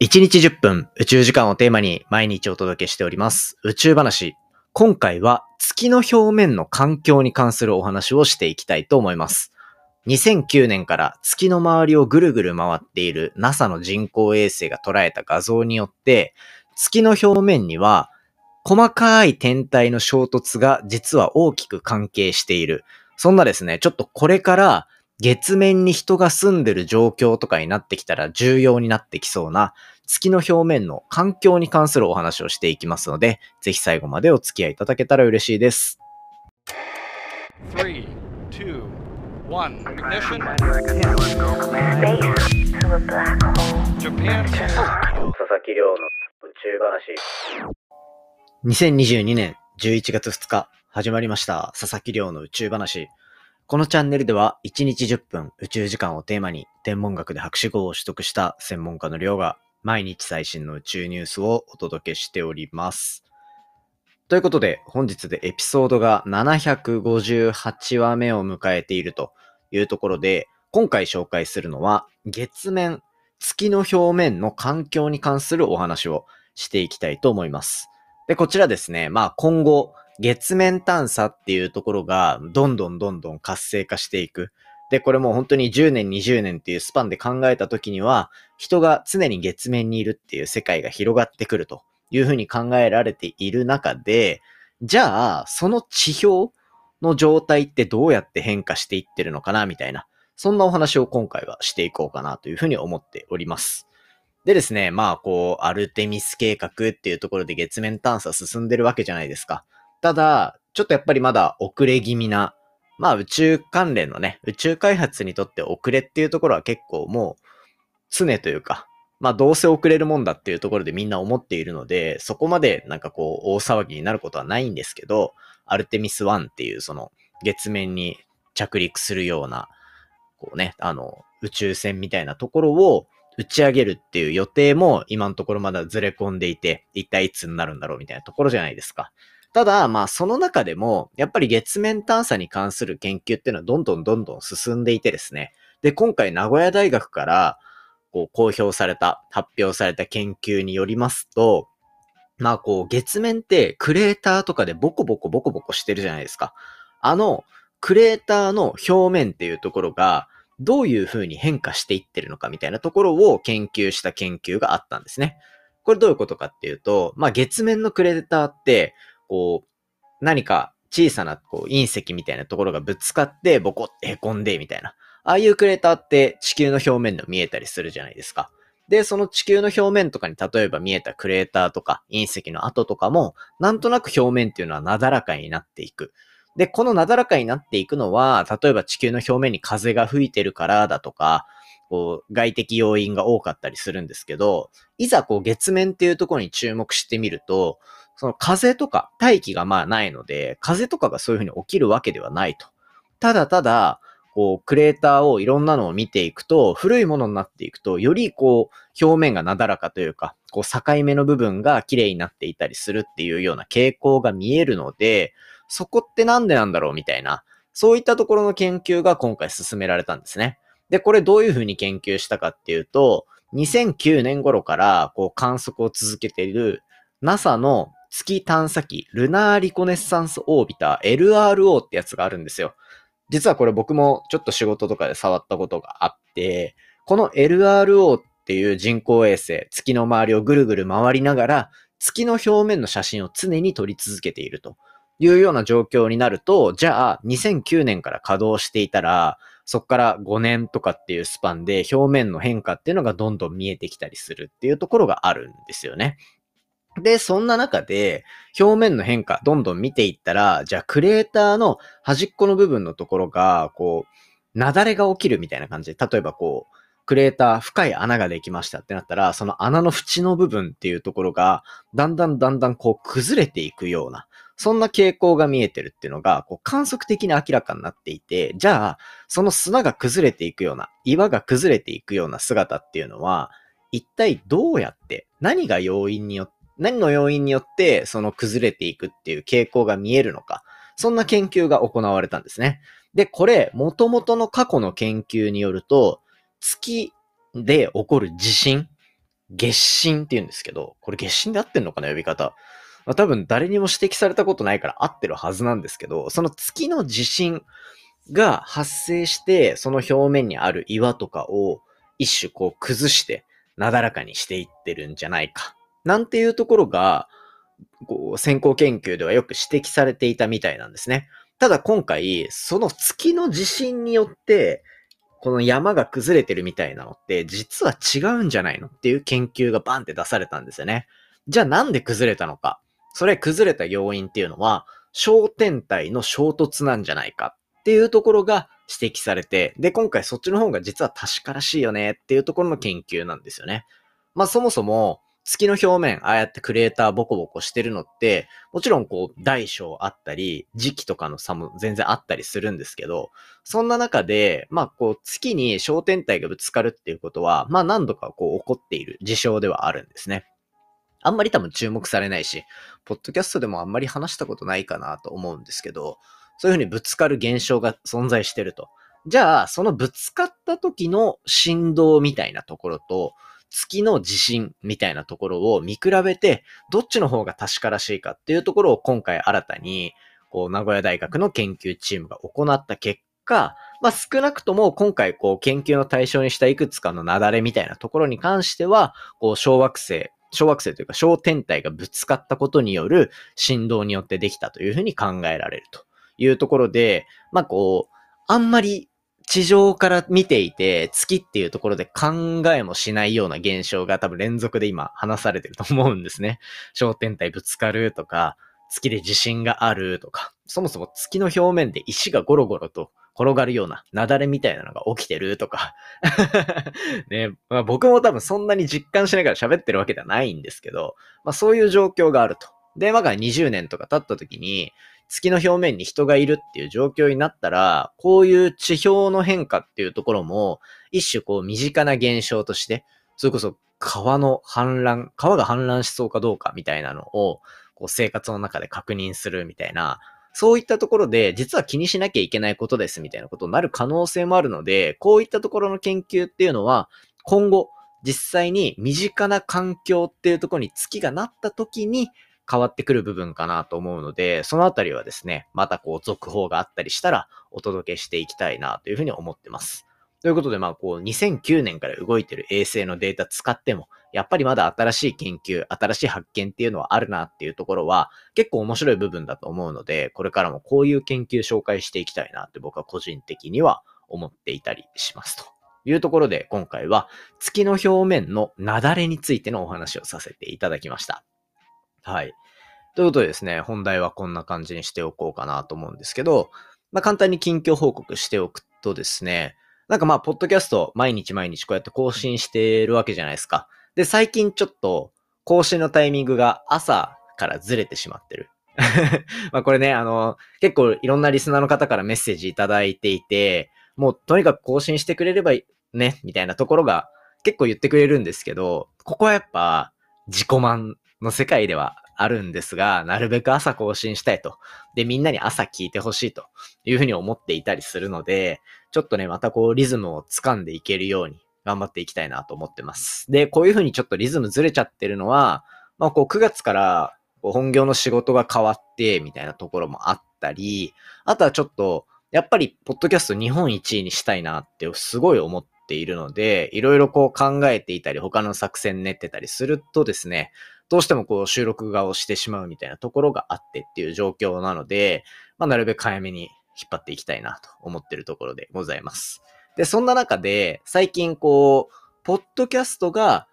1日10分宇宙時間をテーマに毎日お届けしております宇宙話。今回は月の表面の環境に関するお話をしていきたいと思います。2009年から月の周りをぐるぐる回っている NASA の人工衛星が捉えた画像によって月の表面には細かい天体の衝突が実は大きく関係している。そんなですね、ちょっとこれから月面に人が住んでる状況とかになってきたら重要になってきそうな月の表面の環境に関するお話をしていきますので、ぜひ最後までお付き合いいただけたら嬉しいです。Three, two, one. Ignition. Space to a black hole. Japan. 佐々木亮の宇宙話。2022年11月2日、始まりました。佐々木亮の宇宙話。このチャンネルでは1日10分宇宙時間をテーマに天文学で博士号を取得した専門家の亮が毎日最新の宇宙ニュースをお届けしております。ということで本日でエピソードが758話目を迎えているというところで今回紹介するのは月面、月の表面の環境に関するお話をしていきたいと思います。で、こちらですね、まあ今後、月面探査っていうところがどんどんどんどん活性化していく。で、これも本当に10年、20年っていうスパンで考えた時には、人が常に月面にいるっていう世界が広がってくるというふうに考えられている中で、じゃあ、その地表の状態ってどうやって変化していってるのかなみたいな、そんなお話を今回はしていこうかなというふうに思っております。でですね、まあこう、アルテミス計画っていうところで月面探査進んでるわけじゃないですか。ただ、ちょっとやっぱりまだ遅れ気味な、まあ宇宙関連のね、宇宙開発にとって遅れっていうところは結構もう常というか、まあどうせ遅れるもんだっていうところでみんな思っているので、そこまでなんかこう大騒ぎになることはないんですけど、アルテミス1っていうその月面に着陸するような、こうね、あの宇宙船みたいなところを打ち上げるっていう予定も今のところまだずれ込んでいて、一体いつになるんだろうみたいなところじゃないですか。ただ、まあその中でも、やっぱり月面探査に関する研究っていうのはどんどんどんどん進んでいてですね。で、今回名古屋大学からこう公表された、発表された研究によりますと、まあこう月面ってクレーターとかでボコボコボコボコしてるじゃないですか。あのクレーターの表面っていうところがどういう風に変化していってるのかみたいなところを研究した研究があったんですね。これどういうことかっていうと、まあ月面のクレーターって、こう、何か小さなこう隕石みたいなところがぶつかってボコって凹んでみたいな。ああいうクレーターって地球の表面で見えたりするじゃないですか。で、その地球の表面とかに例えば見えたクレーターとか隕石の跡とかも、なんとなく表面っていうのはなだらかになっていく。で、このなだらかになっていくのは、例えば地球の表面に風が吹いてるからだとか、こう、外的要因が多かったりするんですけど、いざこう月面っていうところに注目してみると、その風とか大気がまあないので、風とかがそういうふうに起きるわけではないと。ただただ、こう、クレーターをいろんなのを見ていくと、古いものになっていくと、よりこう、表面がなだらかというか、こう、境目の部分が綺麗になっていたりするっていうような傾向が見えるので、そこってなんでなんだろうみたいな、そういったところの研究が今回進められたんですね。で、これどういうふうに研究したかっていうと、2009年頃からこう観測を続けている NASA の月探査機、ルナーリコネッサンスオービター LRO ってやつがあるんですよ。実はこれ僕もちょっと仕事とかで触ったことがあって、この LRO っていう人工衛星、月の周りをぐるぐる回りながら、月の表面の写真を常に撮り続けているというような状況になると、じゃあ2009年から稼働していたら、そこから5年とかっていうスパンで表面の変化っていうのがどんどん見えてきたりするっていうところがあるんですよね。で、そんな中で、表面の変化どんどん見ていったら、じゃあクレーターの端っこの部分のところが、こう、雪崩が起きるみたいな感じで、例えばこう、クレーター、深い穴ができましたってなったら、その穴の縁の部分っていうところが、だんだんだんだんこう崩れていくような、そんな傾向が見えてるっていうのが、こう観測的に明らかになっていて、じゃあ、その砂が崩れていくような、岩が崩れていくような姿っていうのは、一体どうやって、何が要因によって、何の要因によって、その崩れていくっていう傾向が見えるのか、そんな研究が行われたんですね。で、これ、元々の過去の研究によると、月で起こる地震月神って言うんですけど、これ月神で合ってんのかな呼び方。まあ、多分誰にも指摘されたことないから合ってるはずなんですけど、その月の地震が発生して、その表面にある岩とかを一種こう崩して、なだらかにしていってるんじゃないか。なんていうところが、こう先行研究ではよく指摘されていたみたいなんですね。ただ今回、その月の地震によって、この山が崩れてるみたいなのって、実は違うんじゃないのっていう研究がバンって出されたんですよね。じゃあなんで崩れたのか。それ崩れた要因っていうのは、小天体の衝突なんじゃないかっていうところが指摘されて、で、今回そっちの方が実は確からしいよねっていうところの研究なんですよね。まあそもそも、月の表面、ああやってクレーターボコボコしてるのって、もちろんこう大小あったり、時期とかの差も全然あったりするんですけど、そんな中で、まあこう月に小天体がぶつかるっていうことは、まあ何度かこう起こっている事象ではあるんですね。あんまり多分注目されないし、ポッドキャストでもあんまり話したことないかなと思うんですけど、そういうふうにぶつかる現象が存在してると。じゃあ、そのぶつかった時の振動みたいなところと、月の地震みたいなところを見比べて、どっちの方が確からしいかっていうところを今回新たに、こう、名古屋大学の研究チームが行った結果、まあ少なくとも今回こう研究の対象にしたいくつかの雪崩みたいなところに関しては、こう小惑星、小惑星というか小天体がぶつかったことによる振動によってできたというふうに考えられるというところで、まあこう、あんまり地上から見ていて、月っていうところで考えもしないような現象が多分連続で今話されてると思うんですね。焦点体ぶつかるとか、月で地震があるとか、そもそも月の表面で石がゴロゴロと転がるような雪崩みたいなのが起きてるとか ね、まあ、僕も多分そんなに実感しながら喋ってるわけではないんですけど、まあそういう状況があると。で、まあ20年とか経った時に、月の表面に人がいるっていう状況になったら、こういう地表の変化っていうところも、一種こう身近な現象として、それこそ川の氾濫、川が氾濫しそうかどうかみたいなのを、こう生活の中で確認するみたいな、そういったところで、実は気にしなきゃいけないことですみたいなことになる可能性もあるので、こういったところの研究っていうのは、今後、実際に身近な環境っていうところに月がなった時に、変わってくる部分かなと思うので、そのあたりはですね、またこう続報があったりしたらお届けしていきたいなというふうに思ってます。ということで、まあこう2009年から動いてる衛星のデータ使っても、やっぱりまだ新しい研究、新しい発見っていうのはあるなっていうところは結構面白い部分だと思うので、これからもこういう研究紹介していきたいなって僕は個人的には思っていたりしますと。いうところで今回は月の表面の雪崩についてのお話をさせていただきました。はい。ということでですね、本題はこんな感じにしておこうかなと思うんですけど、まあ、簡単に近況報告しておくとですね、なんかまあ、ポッドキャスト毎日毎日こうやって更新してるわけじゃないですか。で、最近ちょっと更新のタイミングが朝からずれてしまってる。まあこれね、あの、結構いろんなリスナーの方からメッセージいただいていて、もうとにかく更新してくれればね、みたいなところが結構言ってくれるんですけど、ここはやっぱ自己満の世界ではあるんですが、なるべく朝更新したいと。で、みんなに朝聞いてほしいというふうに思っていたりするので、ちょっとね、またこうリズムを掴んでいけるように頑張っていきたいなと思ってます。で、こういうふうにちょっとリズムずれちゃってるのは、まあこう9月から本業の仕事が変わってみたいなところもあったり、あとはちょっと、やっぱり、ポッドキャスト日本一位にしたいなってすごい思っているので、いろいろこう考えていたり、他の作戦練ってたりするとですね、どうしてもこう収録画をしてしまうみたいなところがあってっていう状況なので、まあ、なるべく早めに引っ張っていきたいなと思ってるところでございます。で、そんな中で、最近こう、ポッドキャストが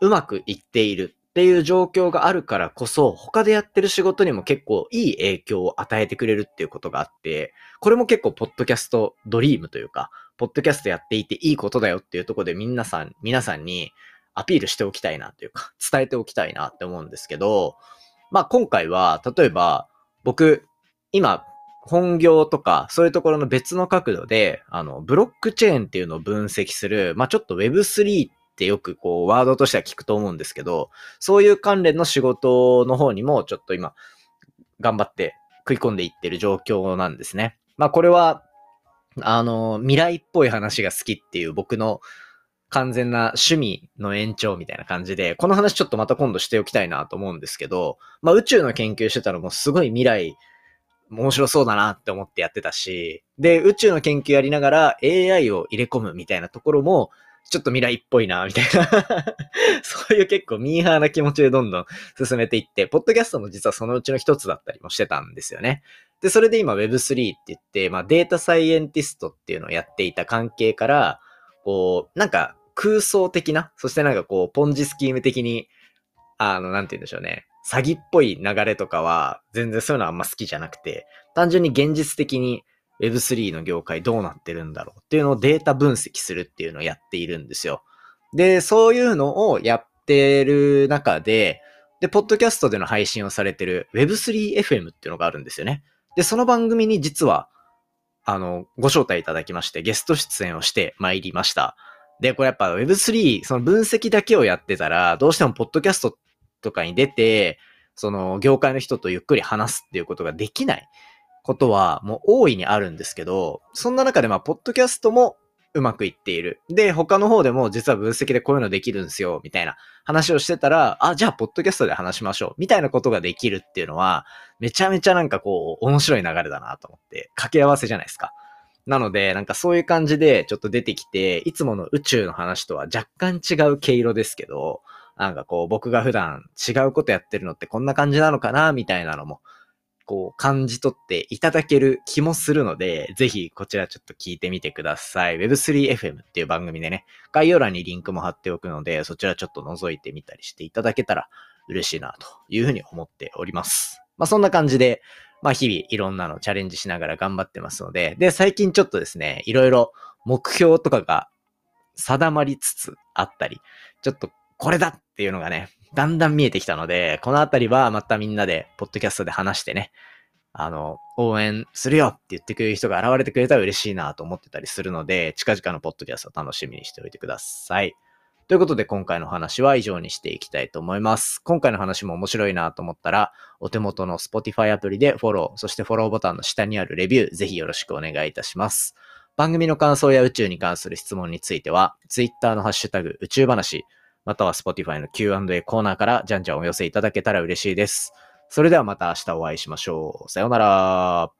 うまくいっているっていう状況があるからこそ、他でやってる仕事にも結構いい影響を与えてくれるっていうことがあって、これも結構ポッドキャストドリームというか、ポッドキャストやっていていいことだよっていうところで皆さん、皆さんにアピールしておきたいなというか、伝えておきたいなって思うんですけど、まあ今回は、例えば、僕、今、本業とか、そういうところの別の角度で、あの、ブロックチェーンっていうのを分析する、まあちょっと Web3 ってよくこう、ワードとしては聞くと思うんですけど、そういう関連の仕事の方にも、ちょっと今、頑張って食い込んでいってる状況なんですね。まあこれは、あの、未来っぽい話が好きっていう僕の完全な趣味の延長みたいな感じで、この話ちょっとまた今度しておきたいなと思うんですけど、まあ宇宙の研究してたのもうすごい未来、面白そうだなって思ってやってたし、で、宇宙の研究やりながら AI を入れ込むみたいなところも、ちょっと未来っぽいな、みたいな そういう結構ミーハーな気持ちでどんどん進めていって、ポッドキャストも実はそのうちの一つだったりもしてたんですよね。で、それで今 Web3 って言って、まあデータサイエンティストっていうのをやっていた関係から、こう、なんか空想的な、そしてなんかこう、ポンジスキーム的に、あの、なんて言うんでしょうね。詐欺っぽい流れとかは、全然そういうのはあんま好きじゃなくて、単純に現実的に Web3 の業界どうなってるんだろうっていうのをデータ分析するっていうのをやっているんですよ。で、そういうのをやってる中で、で、ポッドキャストでの配信をされてる Web3FM っていうのがあるんですよね。で、その番組に実は、あの、ご招待いただきまして、ゲスト出演をして参りました。で、これやっぱ Web3、その分析だけをやってたら、どうしてもポッドキャストとかに出て、その業界の人とゆっくり話すっていうことができないことはもう大いにあるんですけど、そんな中でまあ、ポッドキャストもうまくいっている。で、他の方でも実は分析でこういうのできるんですよ、みたいな話をしてたら、あ、じゃあ、ポッドキャストで話しましょう、みたいなことができるっていうのは、めちゃめちゃなんかこう、面白い流れだなと思って、掛け合わせじゃないですか。なので、なんかそういう感じでちょっと出てきて、いつもの宇宙の話とは若干違う毛色ですけど、なんかこう僕が普段違うことやってるのってこんな感じなのかなみたいなのも、こう感じ取っていただける気もするので、ぜひこちらちょっと聞いてみてください。Web3FM っていう番組でね、概要欄にリンクも貼っておくので、そちらちょっと覗いてみたりしていただけたら嬉しいなというふうに思っております。まあそんな感じで、まあ日々いろんなのチャレンジしながら頑張ってますので、で、最近ちょっとですね、いろいろ目標とかが定まりつつあったり、ちょっとこれだっていうのがね、だんだん見えてきたので、このあたりはまたみんなで、ポッドキャストで話してね、あの、応援するよって言ってくれる人が現れてくれたら嬉しいなと思ってたりするので、近々のポッドキャスト楽しみにしておいてください。ということで今回の話は以上にしていきたいと思います。今回の話も面白いなと思ったら、お手元の Spotify アプリでフォロー、そしてフォローボタンの下にあるレビュー、ぜひよろしくお願いいたします。番組の感想や宇宙に関する質問については、Twitter のハッシュタグ宇宙話、または Spotify の Q&A コーナーからじゃんじゃんお寄せいただけたら嬉しいです。それではまた明日お会いしましょう。さようなら。